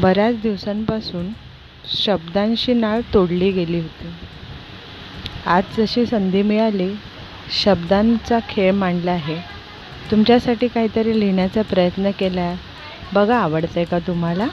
बऱ्याच दिवसांपासून शब्दांशी नाळ तोडली गेली होती. आज जशी संधी मिळाली शब्दांचा खेळ मांडला आहे. तुमच्यासाठी काहीतरी लिहिण्याचा प्रयत्न केला. आहे बघा आवडतं आहे का तुम्हाला?